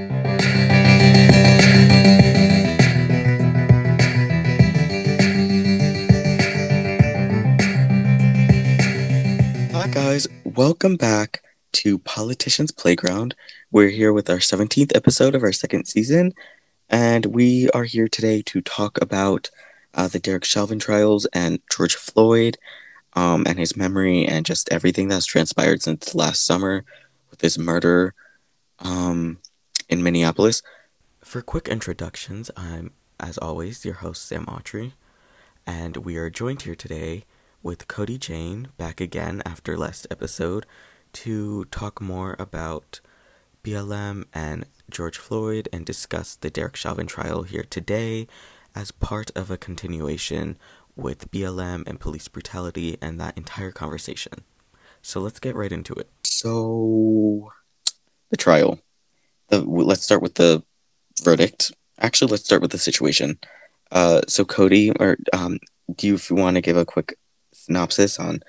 Hi, guys. Welcome back to Politicians Playground. We're here with our 17th episode of our second season, and we are here today to talk about uh, the Derek Chauvin trials and George Floyd um, and his memory and just everything that's transpired since last summer with his murder um, in Minneapolis. For quick introductions, I'm, as always, your host, Sam Autry, and we are joined here today with Cody Jane back again after last episode to talk more about BLM and George Floyd and discuss the Derek Chauvin trial here today as part of a continuation with BLM and police brutality and that entire conversation. So let's get right into it. So, the trial. Let's start with the verdict. Actually, let's start with the situation. Uh, so, Cody, or um, do you want to give a quick synopsis on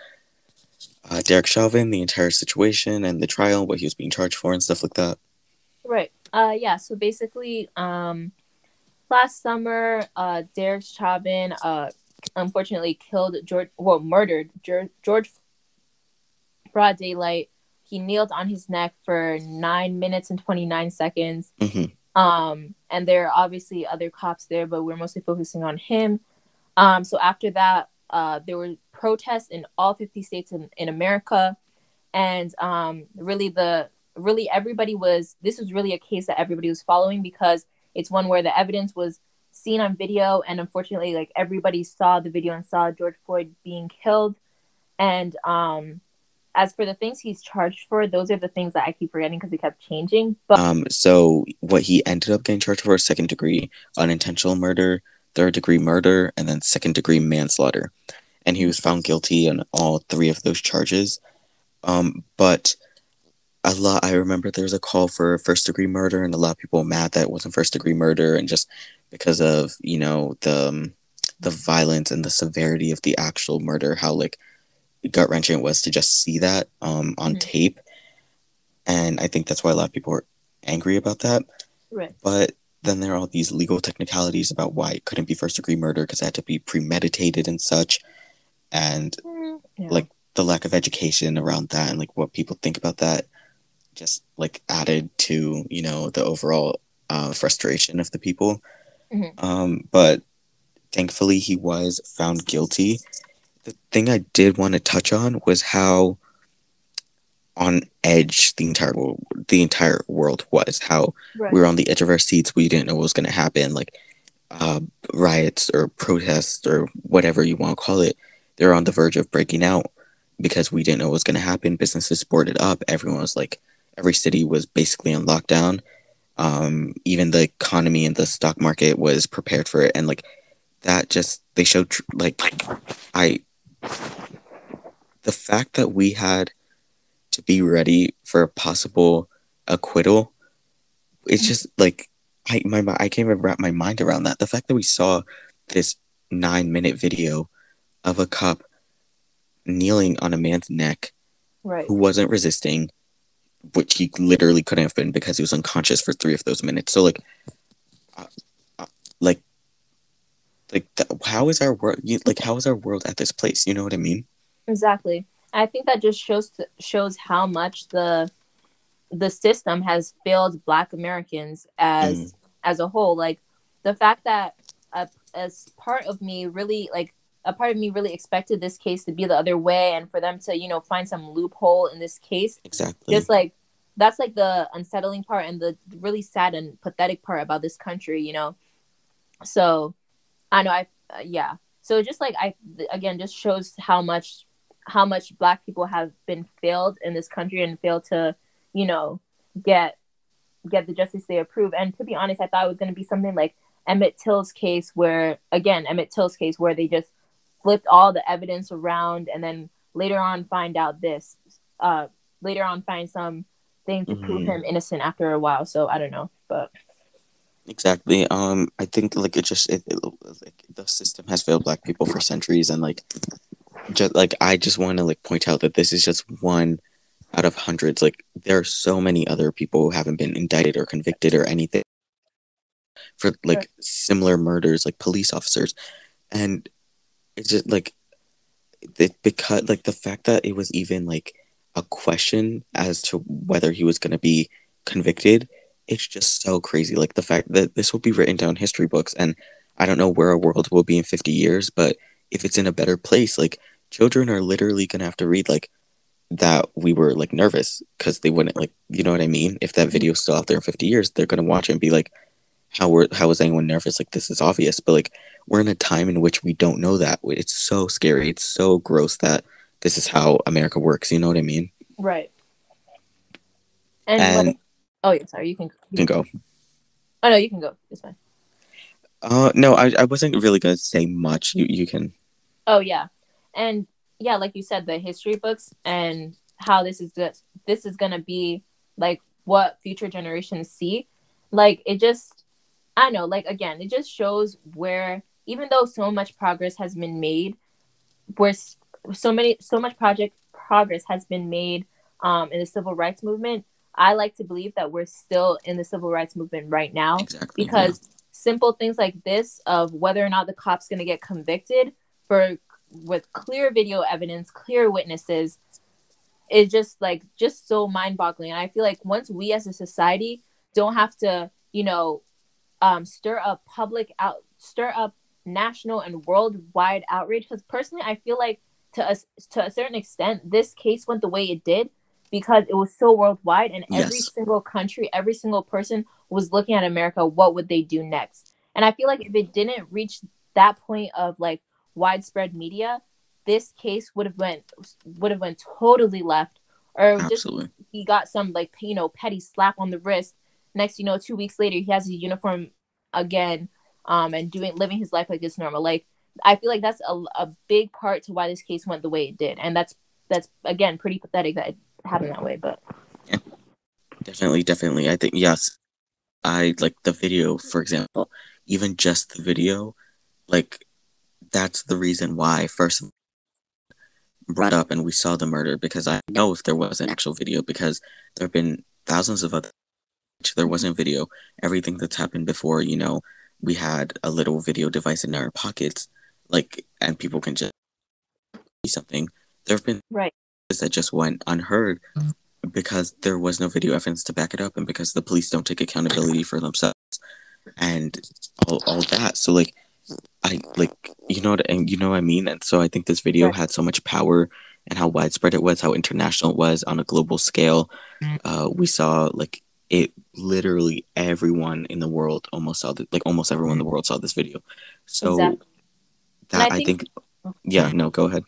uh, Derek Chauvin, the entire situation, and the trial, what he was being charged for, and stuff like that? Right. Uh, yeah. So basically, um, last summer, uh, Derek Chauvin, uh, unfortunately killed George, well, murdered George, George broad daylight. He kneeled on his neck for nine minutes and 29 seconds. Mm-hmm. Um, and there are obviously other cops there, but we're mostly focusing on him. Um, so after that, uh, there were protests in all 50 states in, in America. And um, really, the really everybody was this was really a case that everybody was following because it's one where the evidence was seen on video and unfortunately like everybody saw the video and saw george floyd being killed and um as for the things he's charged for those are the things that i keep forgetting because they kept changing but um so what he ended up getting charged for is second degree unintentional murder third degree murder and then second degree manslaughter. And he was found guilty on all three of those charges. Um but a lot i remember there was a call for first degree murder and a lot of people mad that it wasn't first degree murder and just because of you know the um, the violence and the severity of the actual murder how like gut wrenching it was to just see that um on Mhm. tape and i think that's why a lot of people were angry about that right but then there are all these legal technicalities about why it couldn't be first degree murder because it had to be premeditated and such and Mm, yeah. like the lack of education around that and like what people think about that just like added to you know the overall uh, frustration of the people Mhm. um, but thankfully he was found guilty the thing i did want to touch on was how on edge the entire wo- the entire world was how right. we were on the edge of our seats we didn't know what was going to happen like uh, riots or protests or whatever you want to call it they were on the verge of breaking out because we didn't know what was going to happen businesses boarded up everyone was like every city was basically on lockdown um, even the economy and the stock market was prepared for it and like that just they showed tr- like i the fact that we had to be ready for a possible acquittal it's just like i my i can't even wrap my mind around that the fact that we saw this nine minute video of a cop kneeling on a man's neck right who wasn't resisting, which he literally couldn't have been because he was unconscious for three of those minutes. So like, uh, uh, like, like how is our world? Like how is our world at this place? You know what I mean? exactly i think that just shows shows how much the the system has failed black americans as Mm. as a whole like the fact that uh, as part of me really like a part of me really expected this case to be the other way and for them to you know find some loophole in this case Exactly. just like that's like the unsettling part and the really sad and pathetic part about this country you know so i know i uh, yeah. So just like i again just shows how much how much black people have been failed in this country and failed to you know get get the justice they approve. And to be honest i thought it was going to be something like emmett till's case where again emmett till's case where they just flipped all the evidence around and then later on find out this uh later on find some thing to prove Mhm. him innocent after a while. So i don't know but Exactly. Um, I think like it just it, it like the system has failed black people for centuries, and like just like I just want to like point out that this is just one out of hundreds. Like there are so many other people who haven't been indicted or convicted or anything for like Right. similar murders, like police officers, and it's just like it, because like the fact that it was even like a question as to whether he was going to be convicted it's just so crazy like the fact that this will be written down history books and i don't know where our world will be in 50 years but if it's in a better place like children are literally going to have to read like that we were like nervous because they wouldn't like you know what i mean? If that mm-hmm. video's still out there in 50 years they're going to watch it and be like how were how was anyone nervous? Like this is obvious. But like we're in a time in which we don't know that. It's so scary. It's so gross that this is how america works you know what i mean? Right. And, and oh yeah, sorry, you can. you can go Oh no, you can go. It's fine. uh no i, I wasn't really going to say much you you can Oh yeah, and yeah, like you said, the history books and how this is this is gonna be like what future generations see. Like it just, I know, like again, it just shows where even though so much progress has been made, where so many so much project progress has been made um, in the civil rights movement. I like to believe that we're still in the civil rights movement right now exactly because simple things like this of whether or not the cop's going to get convicted for with clear video evidence clear witnesses is just like just so mind-boggling. And i feel like once we as a society don't have to you know um, stir up public out stir up national and worldwide outrage because personally i feel like to us to a certain extent this case went the way it did because it was so worldwide and every Yes. single country every single person was looking at america what would they do next? And i feel like if it didn't reach that point of like widespread media this case would have went would have went totally left or just he got some like you know petty slap on the wrist. Next you know two weeks later he has his uniform again um and doing living his life like it's normal. Like i feel like that's a, a big part to why this case went the way it did. And that's that's again pretty pathetic that it happened that way but definitely definitely. I think yes i like the video for example even just the video like that's the reason why first brought up and we saw the murder because i know if there was an actual video because there have been thousands of other there wasn't video. Everything that's happened before you know we had a little video device in our pockets like and people can just see something. There have been right that just went unheard because there was no video evidence to back it up and because the police don't take accountability for themselves and all, all that. So like i like you know what and you know what i mean? And so i think this video Right. had so much power and how widespread it was how international it was on a global scale. Uh we saw like it literally everyone in the world almost saw the, like almost everyone in the world saw this video. So Exactly. that And I i think think- yeah no go ahead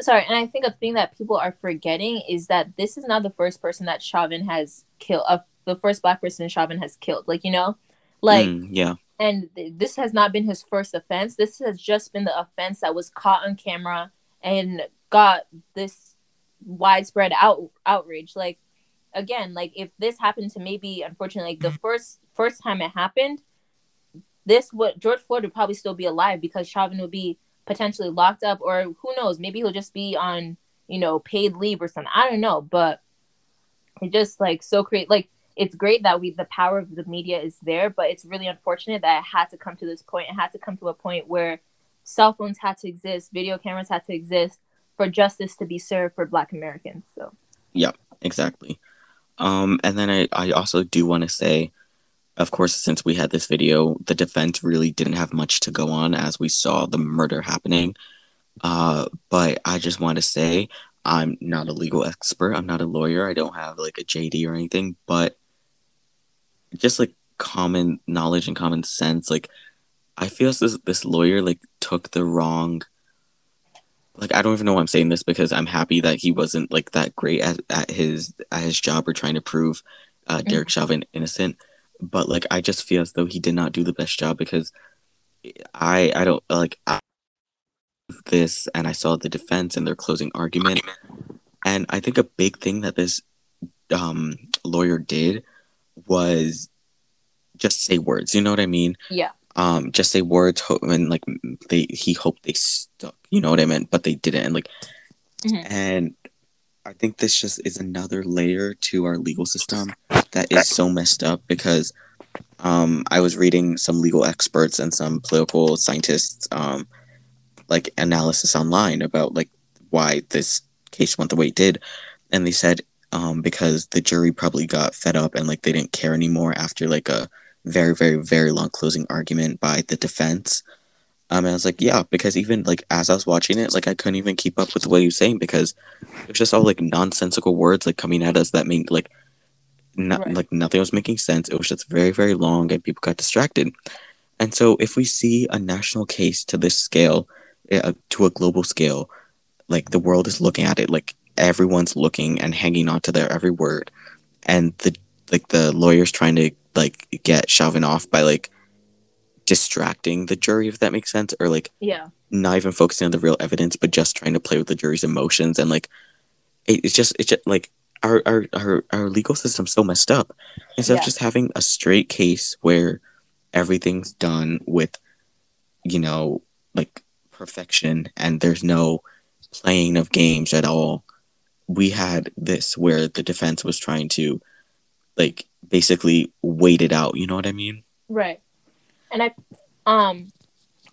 sorry and i think a thing that people are forgetting is that this is not the first person that chauvin has killed uh, the first black person chauvin has killed like you know? Like Mm, yeah. and th- this has not been his first offense. This has just been the offense that was caught on camera and got this widespread out outrage. Like again like if this happened to maybe unfortunately like the first first time it happened this would george floyd would probably still be alive because chauvin would be potentially locked up or who knows maybe he'll just be on you know paid leave or something. I don't know but it just like so create like it's great that we the power of the media is there but it's really unfortunate that it had to come to this point. It had to come to a point where cell phones had to exist video cameras had to exist for justice to be served for black americans so. Yeah, exactly. Um and then i i also do want to say of course since we had this video the defense really didn't have much to go on as we saw the murder happening. Uh but i just want to say i'm not a legal expert. I'm not a lawyer. I don't have like a jd or anything but just like common knowledge and common sense like i feel this this lawyer like took the wrong like I don't even know why I'm saying this because I'm happy that he wasn't like that great at, at his at his job or trying to prove uh, Derek Chauvin innocent. But like I just feel as though he did not do the best job because I I don't like I, this and I saw the defense and their closing argument and I think a big thing that this um lawyer did was just say words. You know what I mean? yeah um just say words ho- and like they he hoped they stuck you know what i meant but they didn't and like Mhm. and I think this just is another layer to our legal system that is so messed up because um, I was reading some legal experts and some political scientists um, like analysis online about like why this case went the way it did, and they said um, because the jury probably got fed up and like they didn't care anymore after like a very very very long closing argument by the defense. Um, and I was like, yeah, because even like as I was watching it, like I couldn't even keep up with what he was saying because it was just all like nonsensical words like coming at us that made like not right. like nothing was making sense. It was just very very long and people got distracted. And so if we see a national case to this scale, uh, to a global scale, like the world is looking at it, like everyone's looking and hanging on to their every word, and the like the lawyers trying to like get Chauvin off by like distracting the jury, if that makes sense, or like yeah, not even focusing on the real evidence, but just trying to play with the jury's emotions and like it, it's just it's just like our our our, our legal system's so messed up. Instead yeah. of just having a straight case where everything's done with, you know, like perfection and there's no playing of games at all. We had this where the defense was trying to like basically wait it out, you know what I mean? Right and I um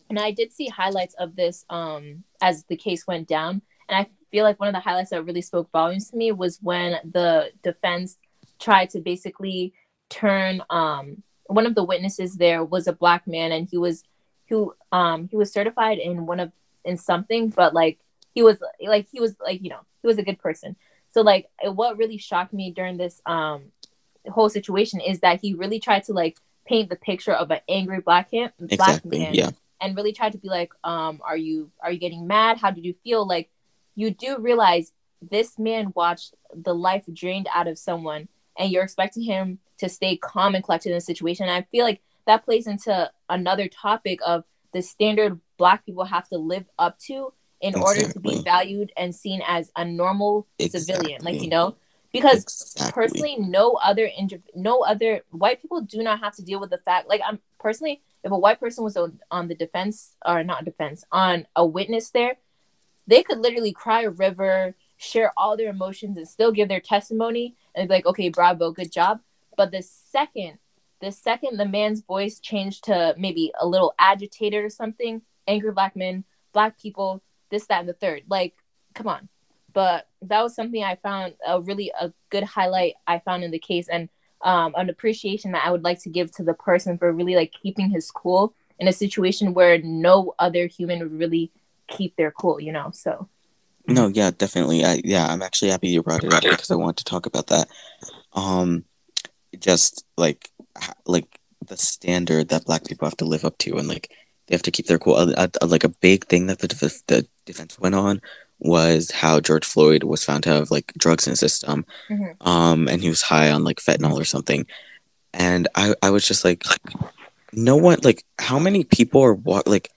and I did see highlights of this um as the case went down. And I feel like one of the highlights that really spoke volumes to me was when the defense tried to basically turn um one of the witnesses there was a black man and he was who um he was certified in one of in something but like he was like he was like you know he was a good person. So like what really shocked me during this um whole situation is that he really tried to like paint the picture of an angry black man, black man, yeah. and really try to be like, um, are you are you getting mad? How did you feel? Like, you do realize this man watched the life drained out of someone, and you're expecting him to stay calm and collected in the situation. And I feel like that plays into another topic of the standard black people have to live up to in exactly. order to be valued and seen as a normal exactly. civilian. Like you know, because exactly. personally no other no other white people do not have to deal with the fact like i'm personally if a white person was on, on the defense or not defense on a witness there they could literally cry a river share all their emotions and still give their testimony and be like okay bravo good job but the second the second the man's voice changed to maybe a little agitated or something angry black men black people this that and the third like come on but that was something I found a really a good highlight I found in the case and um, an appreciation that I would like to give to the person for really like keeping his cool in a situation where no other human would really keep their cool, you know. So no, yeah, definitely. I yeah, I'm actually happy you brought it up because I want to talk about that. Um, just like like the standard that Black people have to live up to, and like they have to keep their cool. Uh, uh, like a big thing that the, the defense went on was how George Floyd was found to have like drugs in his system, mm-hmm. um, and he was high on like fentanyl or something, and I I was just like, no one like how many people are what like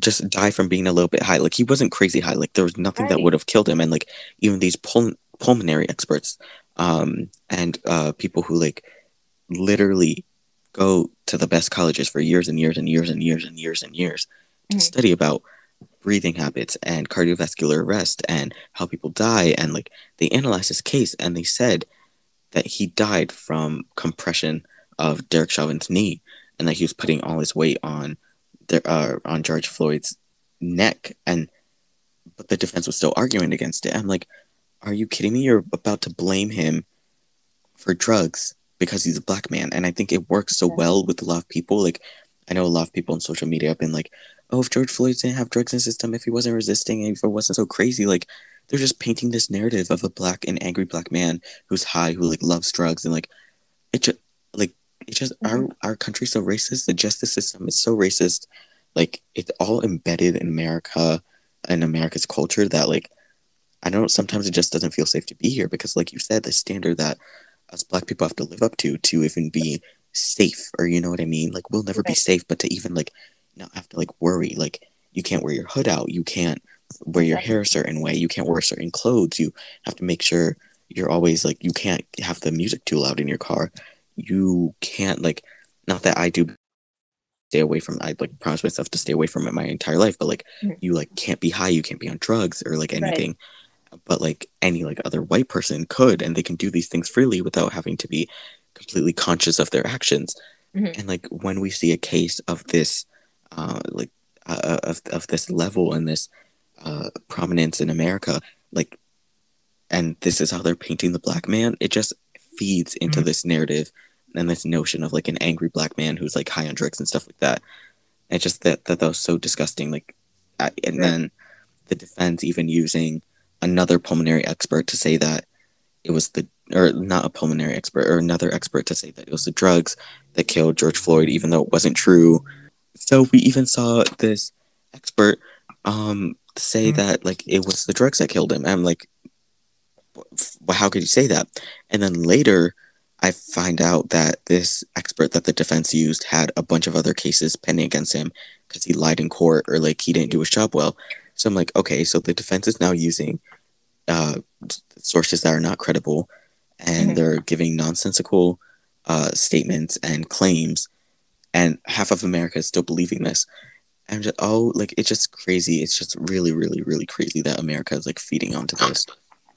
just die from being a little bit high like he wasn't crazy high like there was nothing right. that would have killed him and like even these pul- pulmonary experts um and uh people who like literally go to the best colleges for years and years and years and years and years and years mm-hmm. to study about breathing habits and cardiovascular arrest and how people die and like they analyzed his case and they said that he died from compression of Derek Chauvin's knee and that he was putting all his weight on the, uh, on George Floyd's neck and but the defense was still arguing against it. I'm like, are you kidding me? You're about to blame him for drugs because he's a black man. And I think it works so well with a lot of people. Like I know a lot of people on social media have been like, oh, if George Floyd didn't have drugs in his system, if he wasn't resisting, if it wasn't so crazy, like they're just painting this narrative of a black and angry black man who's high, who like loves drugs, and like it just like it just mm-hmm. our our country's so racist. The justice system is so racist. Like it's all embedded in America and America's culture that like I don't know sometimes it just doesn't feel safe to be here because like you said, the standard that us black people have to live up to to even be safe or you know what I mean? Like we'll never be safe, but to even like not have to like worry. Like you can't wear your hood out. You can't wear your hair a certain way. You can't wear certain clothes. You have to make sure you're always like you can't have the music too loud in your car. You can't like not that I do stay away from I like promise myself to stay away from it my entire life, but like mm-hmm. you like can't be high, you can't be on drugs or like anything. but like any like other white person could and they can do these things freely without having to be completely conscious of their actions Mhm. and like when we see a case of this uh like uh, of, of this level and this uh prominence in america like and this is how they're painting the black man it just feeds into Mhm. this narrative and this notion of like an angry black man who's like high on drugs and stuff like that and just that that, that was so disgusting like I, and Right. then the defense even using another pulmonary expert to say that it was the or not a pulmonary expert or another expert to say that it was the drugs that killed George Floyd even though it wasn't true so we even saw this expert um say Mhm. that like it was the drugs that killed him and I'm like well, how could you say that and then later I find out that this expert that the defense used had a bunch of other cases pending against him because he lied in court or like he didn't do his job well. So I'm like, okay, so the defense is now using uh, sources that are not credible and Mhm. they're giving nonsensical uh, statements and claims, and half of America is still believing this. And I'm just, oh, like it's just crazy. It's just really, really, really crazy that America is like feeding onto this.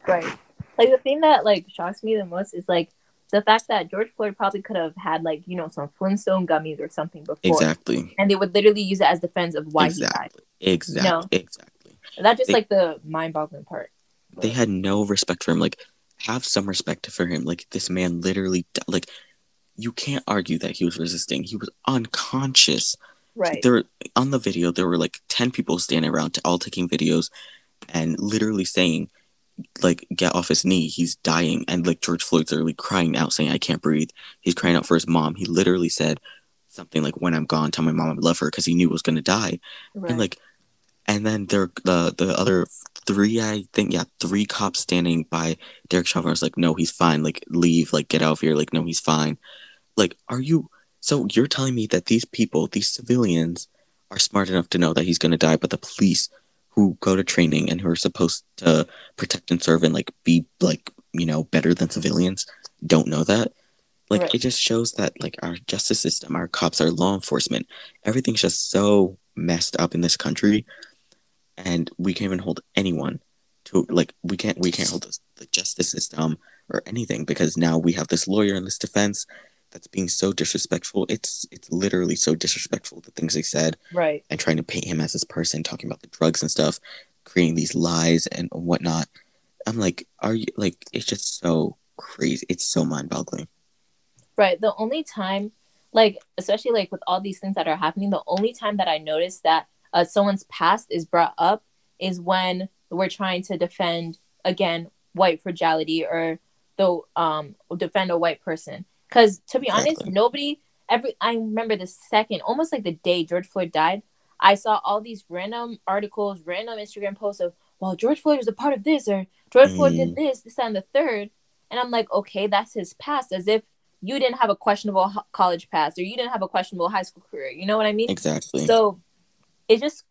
Right. Like the thing that like shocks me the most is like the fact that George Floyd probably could have had like you know some Flintstone gummies or something before, Exactly. and they would literally use it as defense of why exactly. Exactly. No. Exactly. he died. That's just They- like the mind-boggling part. they had no respect for him. Like, have some respect for him. Like, this man literally, like, you can't argue that he was resisting. He was unconscious. Right. There, on the video, there were like ten people standing around, all taking videos, and literally saying, like, get off his knee. He's dying. And like George Floyd's literally crying out, saying, I can't breathe. He's crying out for his mom. He literally said something like, "When I'm gone, tell my mom I love her," because he knew he was gonna die right. and like and then there the the other three i think yeah three cops standing by derek chauvin was like no he's fine like leave like get out of here like no he's fine like are you so you're telling me that these people these civilians are smart enough to know that he's going to die but the police who go to training and who are supposed to protect and serve and like be like you know better than civilians don't know that like Right. it just shows that like our justice system our cops our law enforcement everything's just so messed up in this country and we can't even hold anyone to like we can't we can't hold the, the justice system or anything because now we have this lawyer in this defense that's being so disrespectful it's it's literally so disrespectful the things they said right. and trying to paint him as this person talking about the drugs and stuff creating these lies and whatnot i'm like are you like it's just so crazy it's so mind-boggling Right. The only time, like, especially like with all these things that are happening, the only time that I notice that uh, someone's past is brought up is when we're trying to defend again white fragility or the um defend a white person. Because to be honest, Exactly. nobody every I remember the second, almost like the day George Floyd died, I saw all these random articles, random Instagram posts of, well, George Floyd was a part of this or George Floyd Mm. did this, this, and the third. And I'm like, okay, that's his past, as if you didn't have a questionable college past or you didn't have a questionable high school career. You know what I mean? exactly So it just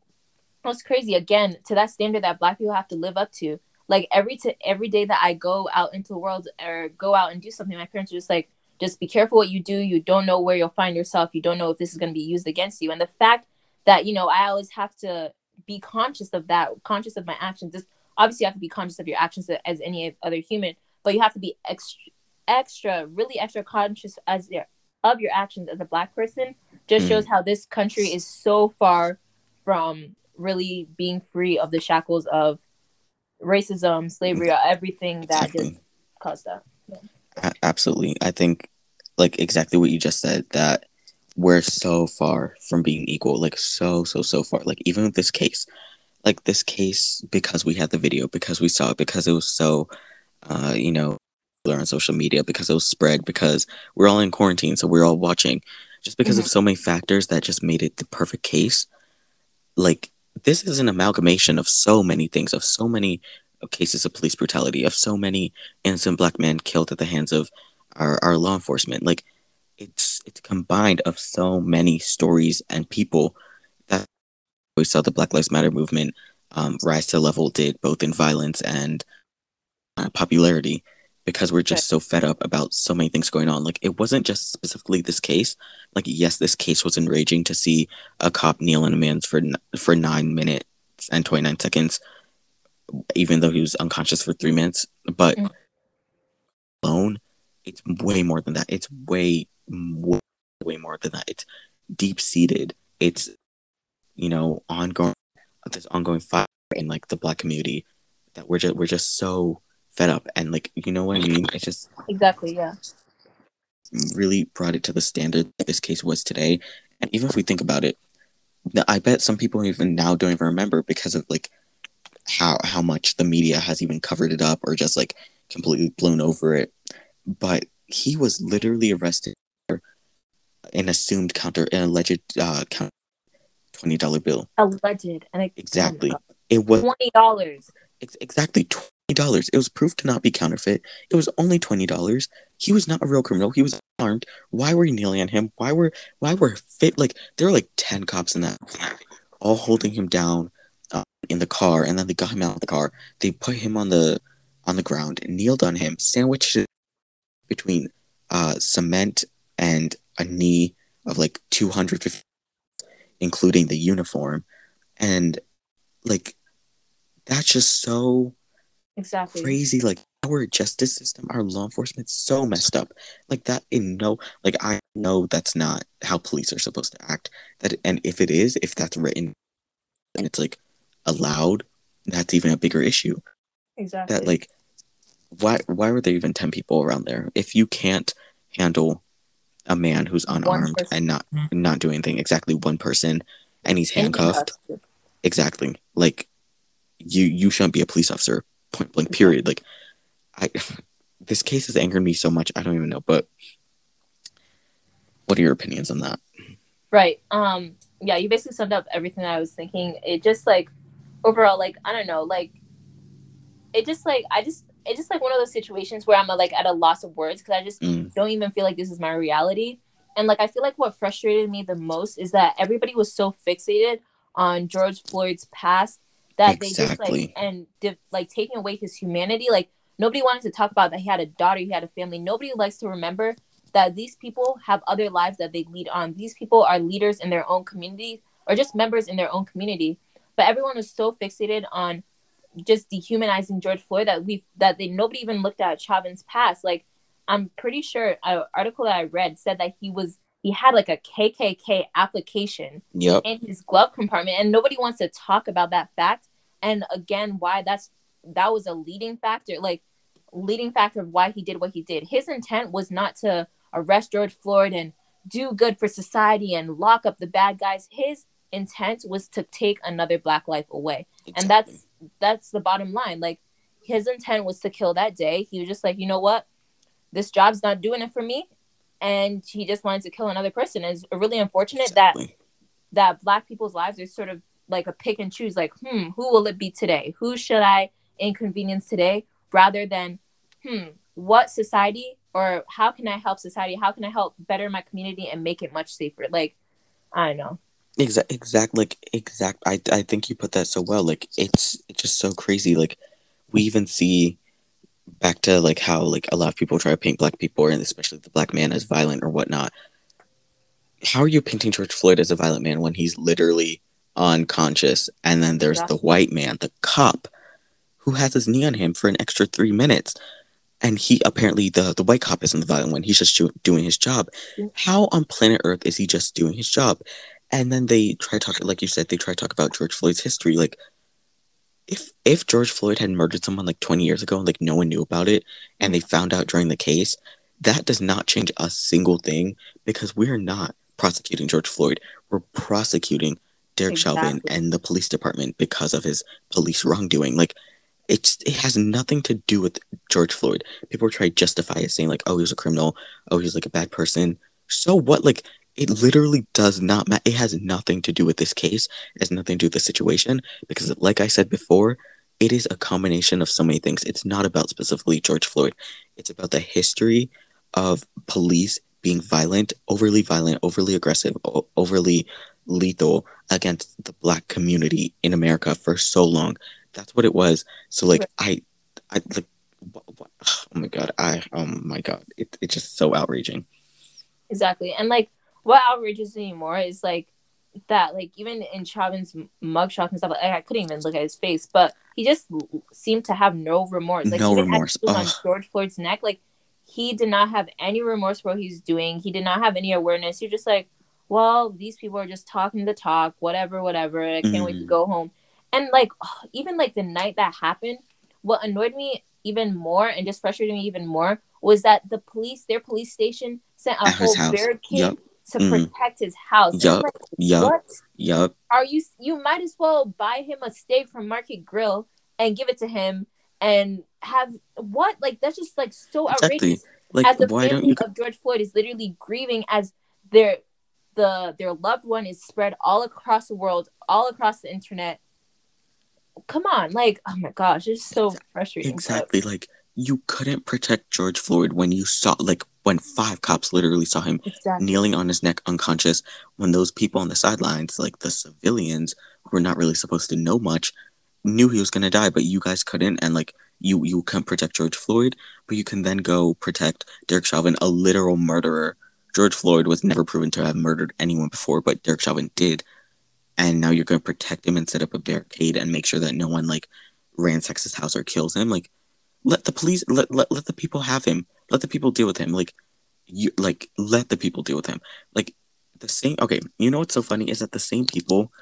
was crazy again to that standard that black people have to live up to. Like every to every day that I go out into the world or go out and do something, my parents are just like, just be careful what you do. You don't know where you'll find yourself. You don't know if this is going to be used against you. And the fact that you know I always have to be conscious of that, conscious of my actions. This obviously you have to be conscious of your actions as any other human, but you have to be extra, extra, really extra conscious as your of your actions as a black person. Just Mm. shows how this country is so far from really being free of the shackles of racism, slavery, or everything that just caused that. Absolutely. I think like exactly what you just said that we're so far from being equal like so so so far. Like even with this case like this case because we had the video because we saw it because it was so uh you know on social media because it was spread because we're all in quarantine so we're all watching. Just because of so many factors that just made it the perfect case like this is an amalgamation of so many things of so many cases of police brutality of so many innocent black men killed at the hands of our, our law enforcement. Like it's it's combined of so many stories and people that we saw the black lives matter movement um, rise to level did both in violence and uh, popularity because we're just so fed up about so many things going on. Like it wasn't just specifically this case. Like yes this case was enraging to see a cop kneel in a man's for for nine minutes and 29 seconds even though he was unconscious for three minutes. But Mhm. alone, it's way more than that. It's way, way, way more than that. It's deep seated. It's you know ongoing. This ongoing fight in like the black community that we're just we're just so fed up and like you know what I mean. It just Exactly. Yeah. really brought it to the standard that this case was today. And even if we think about it, I bet some people even now don't even remember because of like how how much the media has even covered it up or just like completely blown over it. But he was literally arrested for an assumed counter, an alleged uh, counter twenty dollar bill. Alleged and Exactly. It was twenty dollars. ex- exactly twenty dollars. It was proved to not be counterfeit. It was only twenty dollars. He was not a real criminal. He was armed. Why were you kneeling on him? Why were why were fit like there were like ten cops in that, all holding him down in the car, and then they got him out of the car. They put him on the on the ground, kneeled on him, sandwiched between uh, cement and a knee of like two hundred fifty, including the uniform, and like that's just so Exactly. crazy. Like our justice system, our law enforcement, so messed up. Like that in no, like I know that's not how police are supposed to act. That and if it is, if that's written, and it's like allowed, that's even a bigger issue. Exactly. That like, why why were there even ten people around there? If you can't handle a man who's unarmed and not not doing anything, exactly one person, and he's And handcuffed, exactly like you you shouldn't be a police officer point blank period like i this case has angered me so much i don't even know but what are your opinions on that Right. Um. Yeah. You basically summed up everything that I was thinking. It just like overall, like I don't know, like it just like I just it's just like one of those situations where I'm like at a loss of words because I just Mm. don't even feel like this is my reality. And like I feel like what frustrated me the most is that everybody was so fixated on George Floyd's past that they just Exactly. like and di- like taking away his humanity. Like nobody wanted to talk about that he had a daughter, he had a family. Nobody likes to remember that these people have other lives that they lead on. These people are leaders in their own community or just members in their own community. But everyone was so fixated on just dehumanizing George Floyd that we that they nobody even looked at Chauvin's past. Like I'm pretty sure an article that I read said that he was he had like a KKK application yep. in his glove compartment and nobody wants to talk about that fact. And again why that's that was a leading factor like leading factor of why he did what he did. His intent was not to arrest george floyd and do good for society and lock up the bad guys. His intent was to take another black life away. And that's that's the bottom line. Like his intent was to kill that day. He was just like you know what? This job's not doing it for me. And he just wanted to kill another person. It's really unfortunate that that black people's lives are sort of like a pick and choose. Like hmm who will it be today? Who should i inconvenience today? Rather than hmm what society or how can i help society? How can i help better my community and make it much safer? Like i don't know exact exact like exact I, I think you put that so well like it's it's just so crazy like we even see back to like how like a lot of people try to paint black people and especially the black man as violent or whatnot. How are you painting george floyd as a violent man when he's literally unconscious and then there's the white man the cop who has his knee on him for an extra three minutes and he apparently the the white cop isn't the violent one he's just doing his job. How on planet earth is he just doing his job and then they try to talk like you said they try to talk about george floyd's history like if if george floyd had murdered someone like 20 years ago and like no one knew about it and they found out during the case that does not change a single thing because we're not prosecuting george floyd. We're prosecuting derek chauvin and the police department because of his police wrongdoing. Like it's it has nothing to do with george floyd. People try to justify it saying like oh he was a criminal. Oh he was like a bad person. So what? Like it literally does not matter it has nothing to do with this case. It has nothing to do with the situation because like i said before it is a combination of so many things. It's not about specifically george floyd. It's about the history of police being violent overly violent overly aggressive o- overly lethal against the black community in america for so long. That's what it was. So like i i like what, what, oh my god i oh my god. It, it's just so outraging. Exactly. And like what outrages me more is like that like even in Chauvin's mugshots and stuff, like, I couldn't even look at his face, but he just seemed to have no remorse. Like No even remorse. As he was on George Floyd's neck, like he did not have any remorse for what he's doing. He did not have any awareness. You're just like, well, these people are just talking the talk, whatever, whatever. I can't wait to Mhm. go home. And like even like the night that happened, what annoyed me even more and just frustrated me even more was that the police, their police station, sent a At whole barricade Yup. To Mhm. protect his house. Yup. like, Yup. what Yup. are you? You might as well buy him a steak from Market Grill and give it to him and have what? Like that's just like so Exactly. outrageous. Like, as the why don't family you? of George Floyd is literally grieving as their the their loved one is spread all across the world, all across the internet. Come on, like oh my gosh, it's so frustrating. but- Exactly. Like, you couldn't protect George Floyd when you saw, like, when five cops literally saw him exactly. kneeling on his neck unconscious when those people on the sidelines like the civilians who were not really supposed to know much knew he was going to die but you guys couldn't and like you you can protect george floyd but you can then go protect derek chauvin a literal murderer. George floyd was never proven to have murdered anyone before but derek chauvin did and now you're going to protect him and set up a barricade and make sure that no one like ransacks his house or kills him. Like let the police let, let, let the people have him let the people deal with him. Like you like let the people deal with him. Like the same okay you know what's so funny is that the same people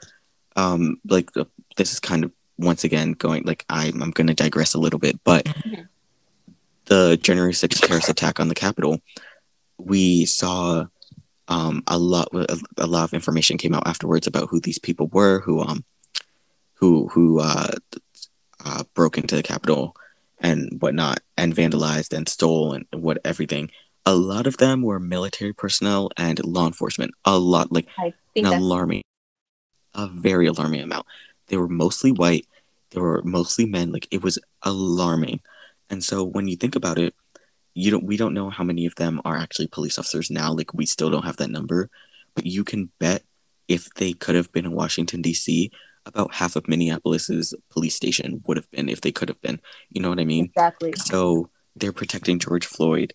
um like this is kind of once again going like i'm, I'm gonna digress a little bit but Mhm. the january 6th terrorist attack on the capitol we saw um a lot a, a lot of information came out afterwards about who these people were who um who who uh, uh broke into the capitol and whatnot and vandalized and stole and what everything. A lot of them were military personnel and law enforcement. A lot like an alarming a very alarming amount. They were mostly white. They were mostly men. Like it was alarming. And so when you think about it you don't we don't know how many of them are actually police officers now. Like we still don't have that number. But you can bet if they could have been in washington d.c about half of minneapolis's police station would have been if they could have been you know what i mean exactly. so they're protecting George Floyd,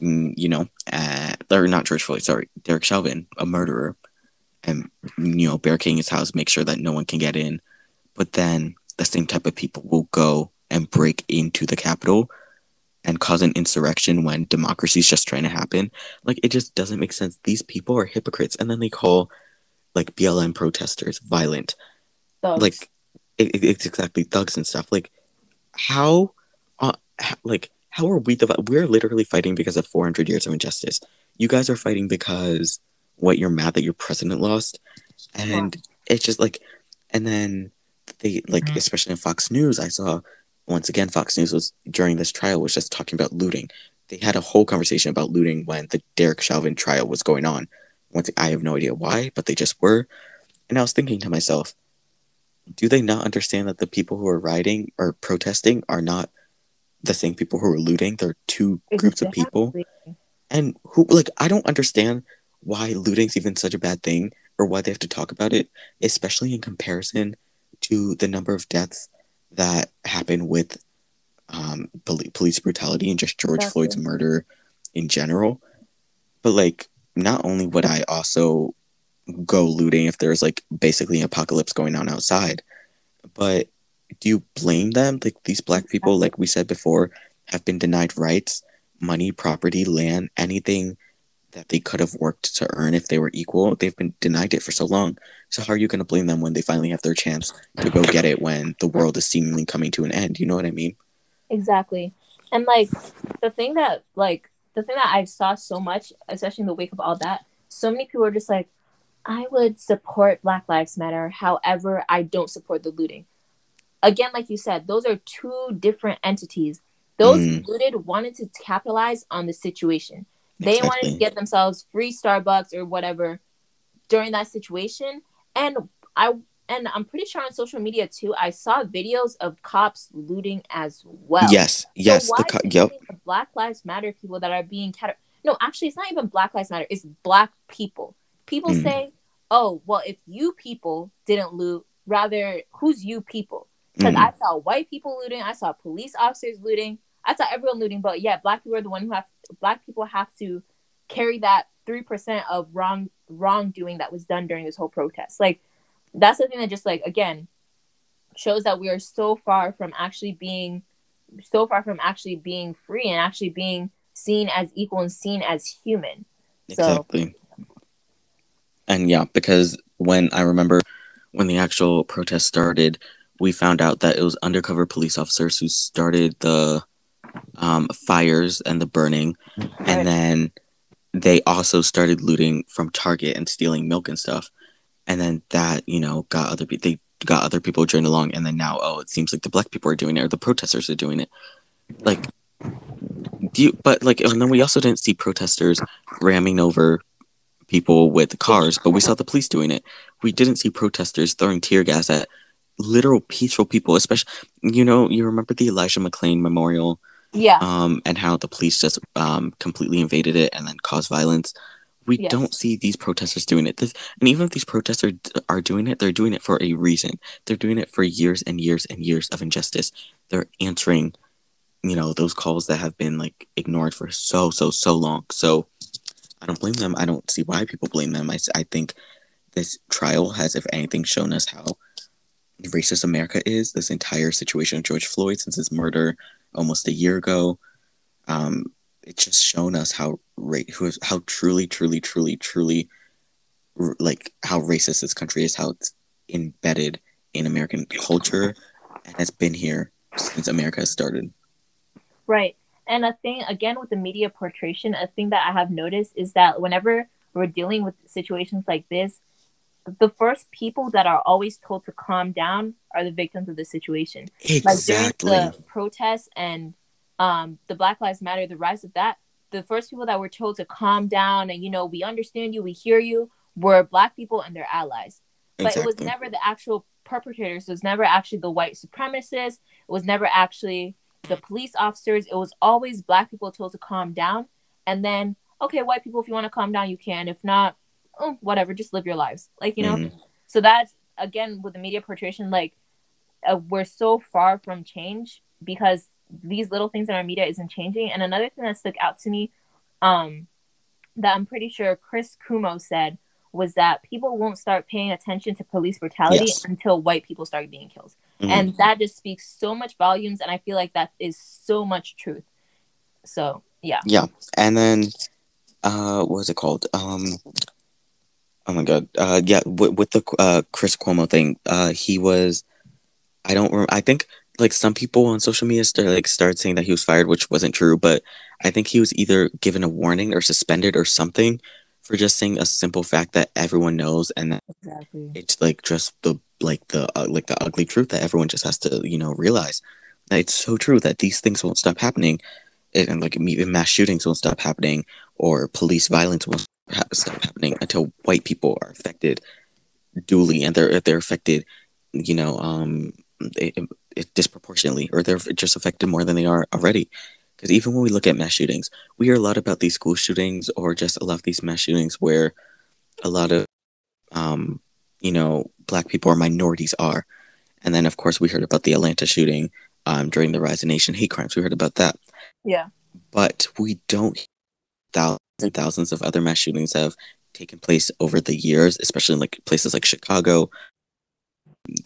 mm, you know, uh, or not George Floyd, sorry, Derek Chauvin, a murderer, and, you know, barricading his house, make sure that no one can get in. But then the same type of people will go and break into the Capitol and cause an insurrection when democracy is just trying to happen. Like, it just doesn't make sense. These people are hypocrites. And then they call, like, BLM protesters violent Thugs. like it, it- it's exactly thugs and stuff. Like how uh, h- like how are we the we're literally fighting because of 400 years of injustice. You guys are fighting because what you're mad that your president lost. And it's just like and then they like Mm-hmm. especially in fox news i saw once again fox news was during this trial was just talking about looting. They had a whole conversation about looting when the derek chauvin trial was going on once i have no idea why but they just were and i was thinking to myself do they not understand that the people who are rioting or protesting are not the same people who are looting? They're two groups of people. And who, like, I don't understand why looting's even such a bad thing or why they have to talk about it, especially in comparison to the number of deaths that happen with um, poli- police brutality and just George Exactly. Floyd's murder in general. But, like, not only would I also go looting if there's like basically an apocalypse going on outside. But do you blame them? Like these black people, like we said before, have been denied rights, money, property, land, anything that they could have worked to earn if they were equal. They've been denied it for so long. So how are you going to blame them when they finally have their chance to go get it when the world is seemingly coming to an end? You know what I mean? Exactly. And like the thing that like the thing that I saw so much, especially in the wake of all that, so many people are just like, I would support Black Lives Matter. However, I don't support the looting. Again, like you said, those are two different entities. Those Mm. looted wanted to capitalize on the situation. They wanted to get themselves free Starbucks or whatever during that situation. And I and I'm pretty sure on social media too, I saw videos of cops looting as well. yes, yes. So the co- yep. the Black Lives Matter people that are being cat? No, actually, it's not even Black Lives Matter. It's Black people. People Mm. say, "Oh, well, if you people didn't loot, rather, who's you people?" Because Mm. I saw white people looting, I saw police officers looting, I saw everyone looting. But yeah, Black people are the one who have Black people have to carry that three percent of wrong wrongdoing that was done during this whole protest. Like that's the thing that just like again shows that we are so far from actually being so far from actually being free and actually being seen as equal and seen as human. Exactly. So, and yeah, because when I remember when the actual protest started, we found out that it was undercover police officers who started the um, fires and the burning, right. and then they also started looting from Target and stealing milk and stuff, and then that you know got other people. They got other people joined along, and then now oh, it seems like the black people are doing it or the protesters are doing it. Like, do you? But like, and then we also didn't see protesters ramming over people with cars, but we saw the police doing it. We didn't see protesters throwing tear gas at literal peaceful people, especially you know, you remember the Elijah McClain memorial? Yeah. Um, and how the police just um completely invaded it and then caused violence. We yes. don't see these protesters doing it. This, and even if these protesters are doing it, they're doing it for a reason. They're doing it for years and years and years of injustice. They're answering, you know, those calls that have been like ignored for so so so long. So I don't blame them. I don't see why people blame them. I, I think this trial has, if anything, shown us how racist America is. This entire situation of George Floyd since his murder almost a year ago. Um, it's just shown us how ra- who is, how truly, truly, truly, truly, r- like how racist this country is. How it's embedded in American culture and has been here since America has started. Right. And a thing again with the media portrayal, a thing that I have noticed is that whenever we're dealing with situations like this, the first people that are always told to calm down are the victims of the situation. Exactly. Like during the protests and um, the Black Lives Matter, the rise of that, the first people that were told to calm down and you know we understand you, we hear you, were Black people and their allies. But exactly. it was never the actual perpetrators. It was never actually the white supremacists. It was never actually the police officers. It was always Black people told to calm down, and then okay, white people, if you want to calm down, you can. If not, oh, whatever, just live your lives. Like, you know? Mm-hmm. So that's, again, with the media portrayal, like, uh, we're so far from change because these little things in our media isn't changing. And another thing that stuck out to me um, that I'm pretty sure Chris Cuomo said was that people won't start paying attention to police brutality yes. until white people start being killed. Mm-hmm. And that just speaks so much volumes. And I feel like that is so much truth. So, yeah. Yeah. And then, uh, what was it called? Um, Oh my god. Uh, yeah, with, with the uh Chris Cuomo thing, uh, he was. I don't. Remember, I think like some people on social media start like started saying that he was fired, which wasn't true. But I think he was either given a warning or suspended or something for just saying a simple fact that everyone knows, and that exactly. it's like just the like the uh, like the ugly truth that everyone just has to you know realize that it's so true that these things won't stop happening, and like even mass shootings won't stop happening, or police violence won't ha- stop happening until white people are affected duly and they're they're affected, you know, um, it, disproportionately, or they're just affected more than they are already. Because even when we look at mass shootings, we hear a lot about these school shootings or just a lot of these mass shootings where a lot of, um, you know, black people or minorities are. And then, of course, we heard about the Atlanta shooting um, during the Rise of Asian hate crimes. We heard about that. Yeah. But we don't thousands and thousands of other mass shootings have taken place over the years, especially in like places like Chicago.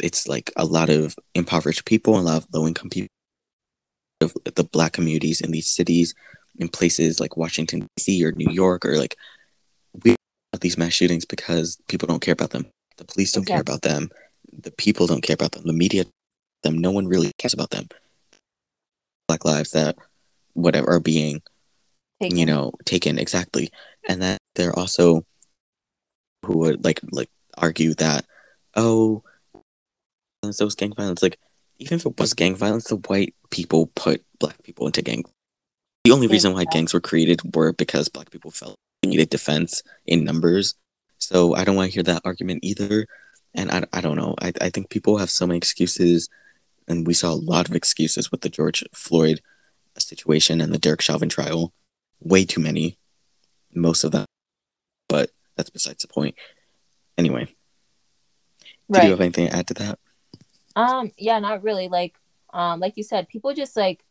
It's like a lot of impoverished people, a lot of low income people, of the black communities in these cities, in places like Washington D.C. or New York, or like we have these mass shootings because people don't care about them. The police don't care about them. The people don't care about them. The media, them. No one really cares about them. Black lives that whatever are being taken. you know taken exactly and that they're also who would like like argue that oh so was gang violence like even if it was gang violence the white people put black people into gang the only reason why gangs were created were because black people felt they needed defense in numbers so i don't want to hear that argument either and i, I don't know I, I think people have so many excuses and we saw a lot of excuses with the george floyd situation and the derek chauvin trial way too many, most of them, but that's besides the point. Anyway, right. do you have anything to add to that? Um, yeah, not really. Like, um, like you said, people just like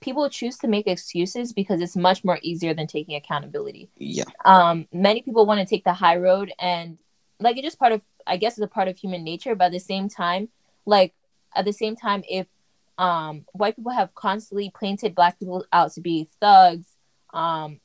people choose to make excuses because it's much more easier than taking accountability. Yeah. Um, many people want to take the high road and like it's just part of I guess it's a part of human nature, but at the same time, like at the same time, if um white people have constantly painted black people out to be thugs, um,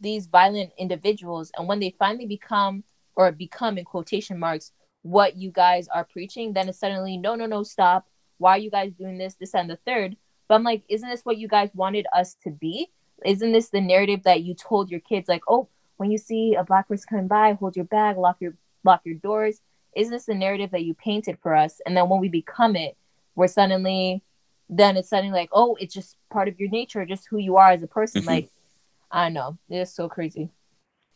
these violent individuals, and when they finally become or become in quotation marks what you guys are preaching, then it's suddenly no, no, no, stop. Why are you guys doing this, this, and the third? But I'm like, isn't this what you guys wanted us to be? Isn't this the narrative that you told your kids? Like, oh, when you see a black person coming by, hold your bag, lock your lock your doors. Isn't this the narrative that you painted for us? And then when we become it, we're suddenly, then it's suddenly like, oh, it's just part of your nature, just who you are as a person. Mm-hmm. Like, I don't know, it's so crazy.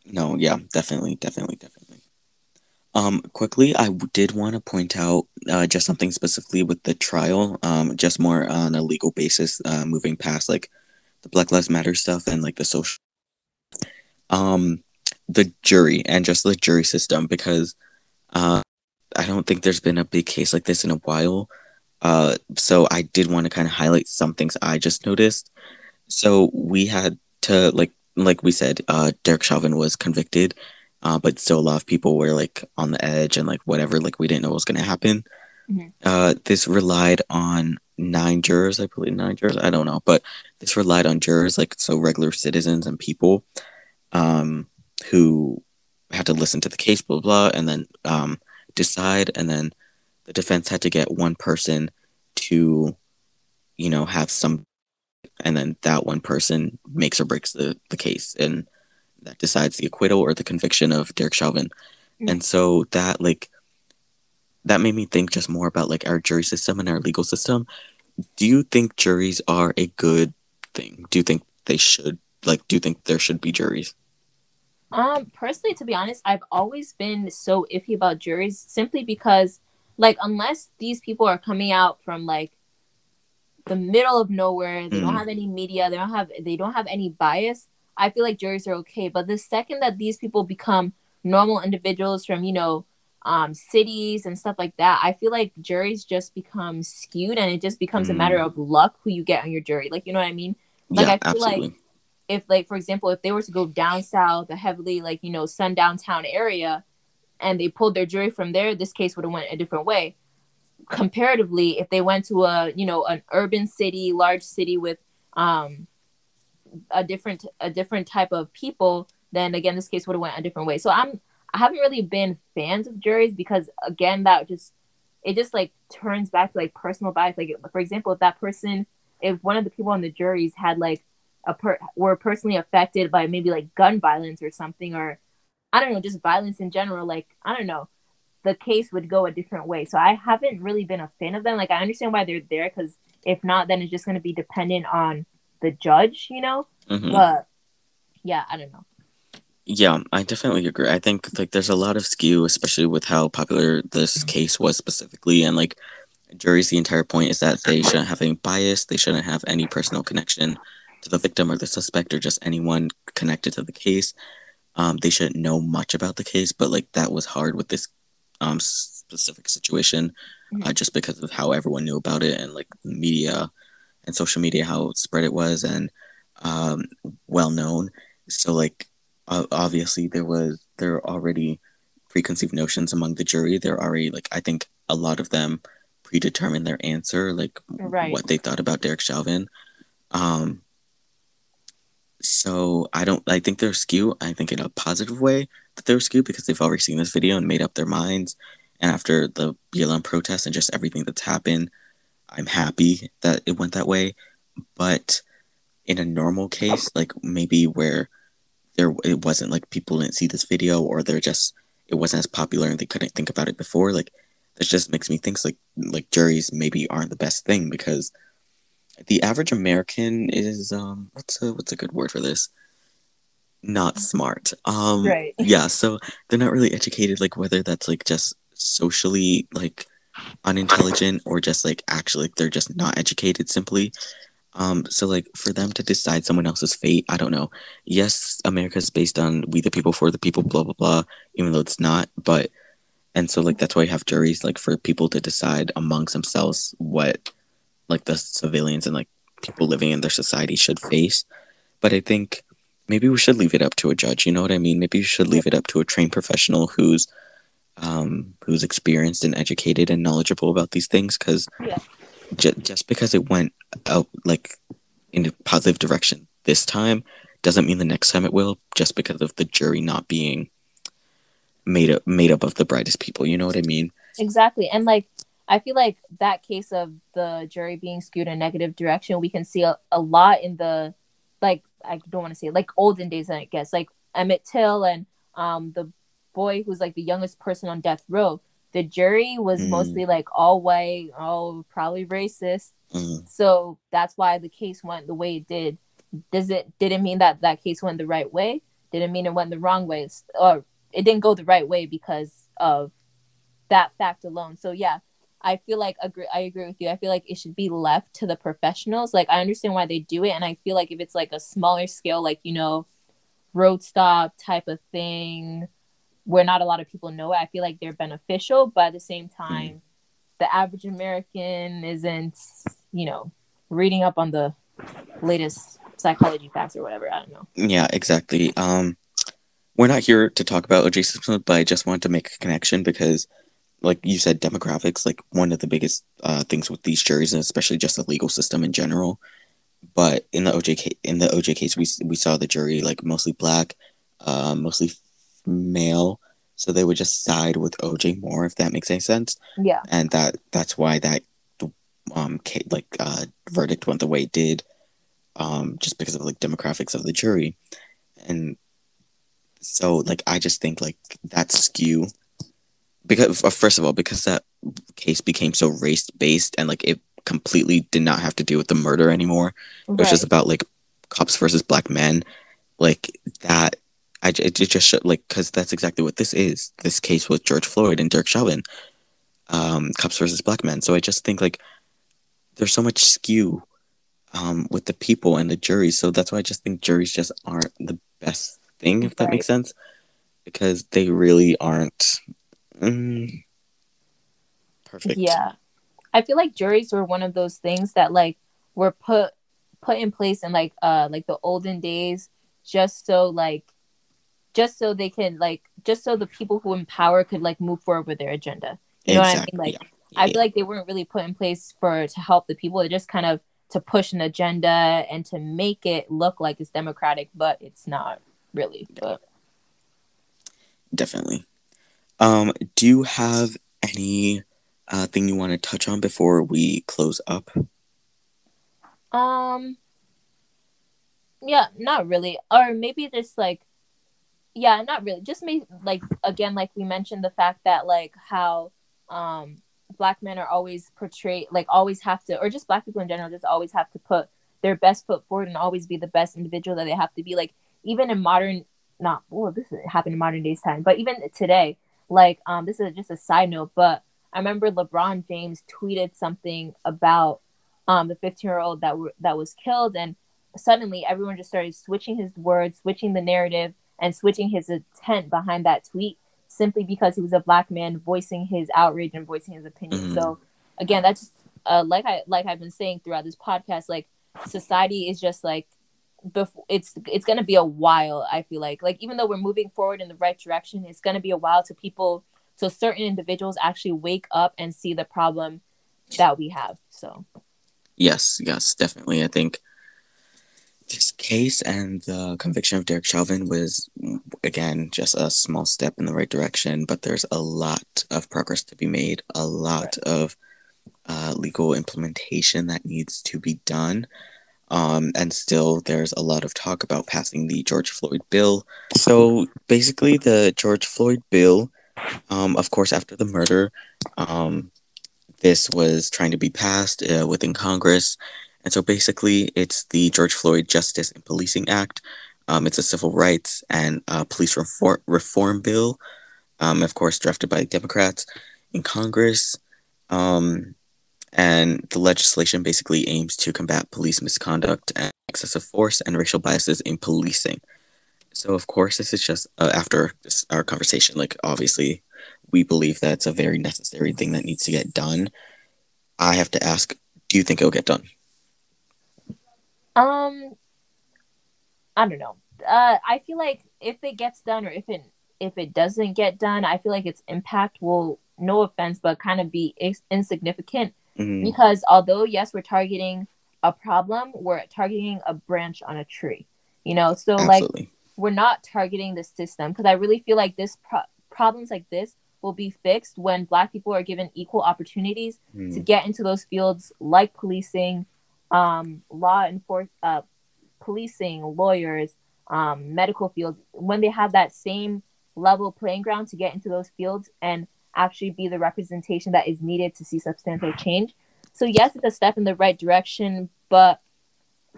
No, yeah, definitely, definitely, definitely. Um, quickly, I did want to point out uh, just something specifically with the trial, um, just more on a legal basis, uh, moving past like the Black Lives Matter stuff and like the social, um, the jury and just the jury system because, uh, I don't think there's been a big case like this in a while. Uh, so I did want to kind of highlight some things I just noticed. So we had to like like we said, uh, Derek Chauvin was convicted uh, but still a lot of people were like on the edge and like whatever like we didn't know what was going to happen. Mm-hmm. uh, this relied on nine jurors i believe nine jurors? I don't know. But this relied on jurors like so regular citizens and people um, who had to listen to the case blah blah, blah and then um, decide. And then the defense had to get one person to you know have some and then that one person makes or breaks the, the case. And that decides the acquittal or the conviction of Derek Chauvin. Mm-hmm. And so that like that made me think just more about like our jury system and our legal system. Do you think juries are a good thing? Do you think they should like do you think there should be juries? Um personally to be honest, I've always been so iffy about juries simply because like unless these people are coming out from like the middle of nowhere, they mm. don't have any media, they don't have they don't have any bias, I feel like juries are okay. But the second that these people become normal individuals from, you know, um, cities and stuff like that, I feel like juries just become skewed and it just becomes mm. a matter mm. of luck who you get on your jury. Like, you know what I mean? Like, yeah, I feel absolutely. like if, like, for example, if they were to go down south, a heavily, like, you know, sundown town area, and they pulled their jury from there, this case would have went a different way. Comparatively, if they went to a, you know, an urban city, large city with, um, a different a different type of people, then again this case would have went a different way. So I'm I haven't really been fans of juries because again that just it just like turns back to like personal bias. Like for example, if that person if one of the people on the juries had like a per were personally affected by maybe like gun violence or something or I don't know, just violence in general, like I don't know, the case would go a different way. So I haven't really been a fan of them. Like I understand why they're there because if not, then it's just going to be dependent on the judge, you know. Mm-hmm. But yeah, I don't know. Yeah, I definitely agree. I think like there's a lot of skew, especially with how popular this case was specifically, and like juries. The entire point is that they shouldn't have any bias. They shouldn't have any personal connection to the victim or the suspect or just anyone connected to the case. Um, they shouldn't know much about the case, but like that was hard with this um specific situation, mm-hmm. uh, just because of how everyone knew about it and like media and social media how spread it was and um, well known. So like obviously there was there are already preconceived notions among the jury. They're already like I think a lot of them predetermined their answer, like right. what they thought about Derek Chauvin. Um, so I don't. I think they're skew. I think in a positive way that they're skew because they've already seen this video and made up their minds. And after the BLM protest and just everything that's happened, I'm happy that it went that way. But in a normal case, like maybe where there it wasn't like people didn't see this video or they're just it wasn't as popular and they couldn't think about it before, like that just makes me think like like juries maybe aren't the best thing because the average American is um what's a what's a good word for this? Not smart. Um right. yeah, so they're not really educated like whether that's like just socially like unintelligent or just like actually like, they're just not educated simply. Um, so like for them to decide someone else's fate, I don't know. Yes, America is based on we the people for the people, blah blah blah, even though it's not. But and so like that's why you have juries, like for people to decide amongst themselves what like the civilians and like people living in their society should face. But I think maybe we should leave it up to a judge. You know what I mean? Maybe you should leave it up to a trained professional who's um, who's experienced and educated and knowledgeable about these things. Because Yeah. ju- just because it went out like in a positive direction this time doesn't mean the next time it will. Just because of the jury not being made up made up of the brightest people. You know what I mean? Exactly. And like I feel like that case of the jury being skewed in a negative direction, we can see a, a lot in the like I don't want to say like olden days, I guess, like Emmett Till and um the boy who's like the youngest person on death row. The jury was Mm. mostly like all white, all probably racist. Mm, So that's why the case went the way it did. Does it didn't mean that that case went the right way? Didn't mean it went the wrong way, or it didn't go the right way because of that fact alone. So yeah, I feel like agree. I agree with you. I feel like it should be left to the professionals. Like I understand why they do it, and I feel like if it's like a smaller scale, like you know, road stop type of thing, where not a lot of people know it, I feel like they're beneficial. But at the same time, the average American isn't, you know, reading up on the latest psychology facts or whatever. I don't know. yeah, exactly. Um, we're not here to talk about O.J. Simpson, but I just wanted to make a connection because, like you said, demographics like one of the biggest uh, things with these juries, and especially just the legal system in general. But in the OJ case, in the OJ case, we we saw the jury like mostly black, uh, mostly male, so they would just side with OJ more, if that makes any sense. Yeah. and that that's why that um like uh verdict went the way it did um just because of like demographics of the jury and so like i just think like that skew because uh, first of all because that case became so race based and like it completely did not have to do with the murder anymore it was just Right. about like cops versus black men like that I, j- it just showed like because that's exactly what this is. This case with george floyd and derek chauvin um cops versus black men. So i just think like there's so much skew um with the people and the juries. So that's why i just think juries just aren't the best thing if that makes sense. Because they really aren't mm, perfect. Yeah. I feel like juries were one of those things that like were put put in place in like uh like the olden days just so like just so they can like just so the people who empower could like move forward with their agenda. You know what I mean? Like yeah. I feel like they weren't really put in place for to help the people. It just kind of to push an agenda and to make it look like it's democratic, but it's not really. But definitely um do you have any uh thing you want to touch on before we close up um yeah, not really. Or maybe just like yeah, not really. Just maybe like again like we mentioned the fact that like how um black men are always portrayed like always have to or just black people in general just always have to put their best foot forward and always be the best individual that they have to be like even in modern not well this happened in modern days time but even today like um this is just a side note but i remember lebron james tweeted something about um the 15 year old that were that was killed and suddenly everyone just started switching his words switching the narrative and switching his intent behind that tweet simply because he was a black man voicing his outrage and voicing his opinion Mhm. so again that's just uh, like i like i've been saying throughout this podcast like society is just like before it's it's gonna be a while i feel like like even though we're moving forward in the right direction it's gonna be a while to people so certain individuals actually wake up and see the problem that we have so Yes, yes, definitely. I think this case and the conviction of Derek Chauvin was, again, just a small step in the right direction, but there's a lot of progress to be made, a lot of uh, legal implementation that needs to be done. Um, and still, there's a lot of talk about passing the George Floyd bill. So basically, the George Floyd bill, um, of course, after the murder, um, this was trying to be passed uh, within Congress. And so basically, it's the George Floyd Justice and Policing Act. Um, it's a civil rights and uh, police reform, reform bill, um, of course, drafted by Democrats in Congress. Um, and the legislation basically aims to combat police misconduct and excessive force and racial biases in policing. So, of course, this is just uh, after this, our conversation. Like, obviously, we believe that it's a very necessary thing that needs to get done. I have to ask, do you think it'll get done? Um, I don't know. Uh, I feel like if it gets done or if it if it doesn't get done, I feel like its impact will, no offense, but kind of be insignificant Mhm. because although yes, we're targeting a problem, we're targeting a branch on a tree. You know, so like we're not targeting the system because I really feel like this pro- problems like this will be fixed when Black people are given equal opportunities to Mhm. get into those fields like policing, um, law enforcement, uh, policing, lawyers, um, medical fields. When they have that same level playing ground to get into those fields and actually be the representation that is needed to see substantial change. So yes, it's a step in the right direction, but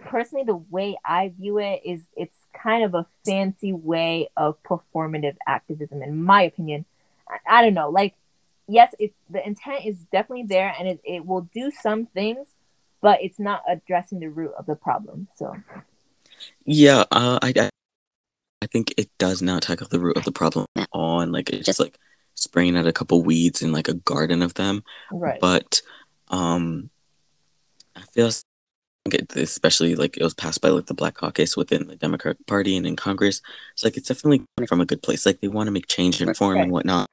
personally the way I view it is it's kind of a fancy way of performative activism in my opinion. I, I don't know, like yes, it's the intent is definitely there and it, it will do some things, but it's not addressing the root of the problem. So Yeah, uh, I, I think it does not tackle the root of the problem at all, and like it's just like spraying out a couple weeds in like a garden of them. right. But um, I feel especially like it was passed by like the Black Caucus within the Democratic Party and in Congress. It's like it's definitely from a good place. Like they want to make change and reform and whatnot.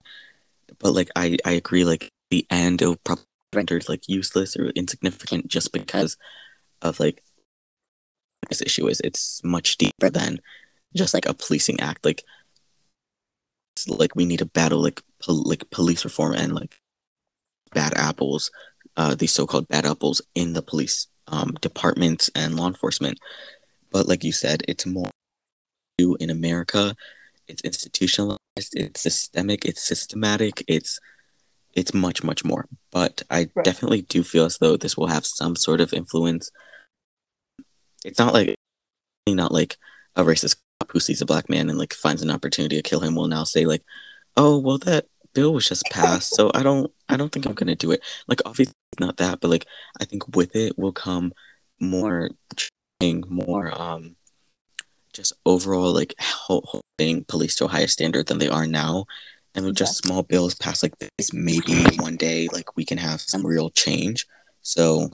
But like I I agree. Like the end, it'll probably rendered like useless or insignificant just because of like this issue is it's much deeper than just like a policing act. Like it's like we need to battle like pol- like police reform and like bad apples, uh, these so-called bad apples in the police um, departments and law enforcement. But like you said, it's more in America. It's institutionalized. It's systemic. It's systematic. It's it's much much more. But I Right. definitely do feel as though this will have some sort of influence. It's not like not like a racist cop who sees a black man and like finds an opportunity to kill him will now say like, oh well that bill was just passed, so I don't I don't think I'm gonna do it. Like obviously it's not that, but like I think with it will come more training, more um just overall like ho- holding police to a higher standard than they are now. And with just small bills passed like this, maybe one day like we can have some real change. So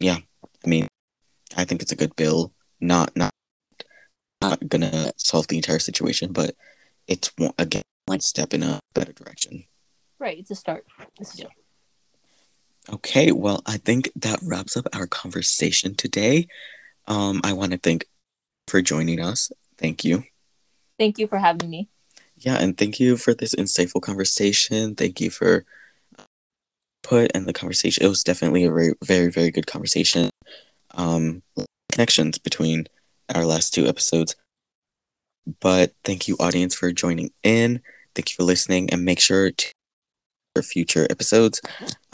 yeah, I mean, I think it's a good bill. Not not not gonna solve the entire situation, but it's one, again one step in a better direction. Right. It's a start. It's a Yeah. start. Okay, well, I think that wraps up our conversation today. Um, I want to thank for joining us. Thank you. Thank you for having me. Yeah, and thank you for this insightful conversation. Thank you for put and the conversation. It was definitely a very, very, very good conversation. Um, connections between our last two episodes. But thank you, audience, for joining in. Thank you for listening, and make sure to for future episodes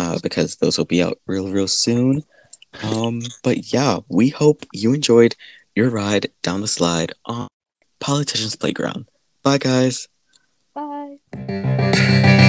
uh, because those will be out real, real soon. Um, but yeah, we hope you enjoyed your ride down the slide on Politicians Playground. Bye, guys. Música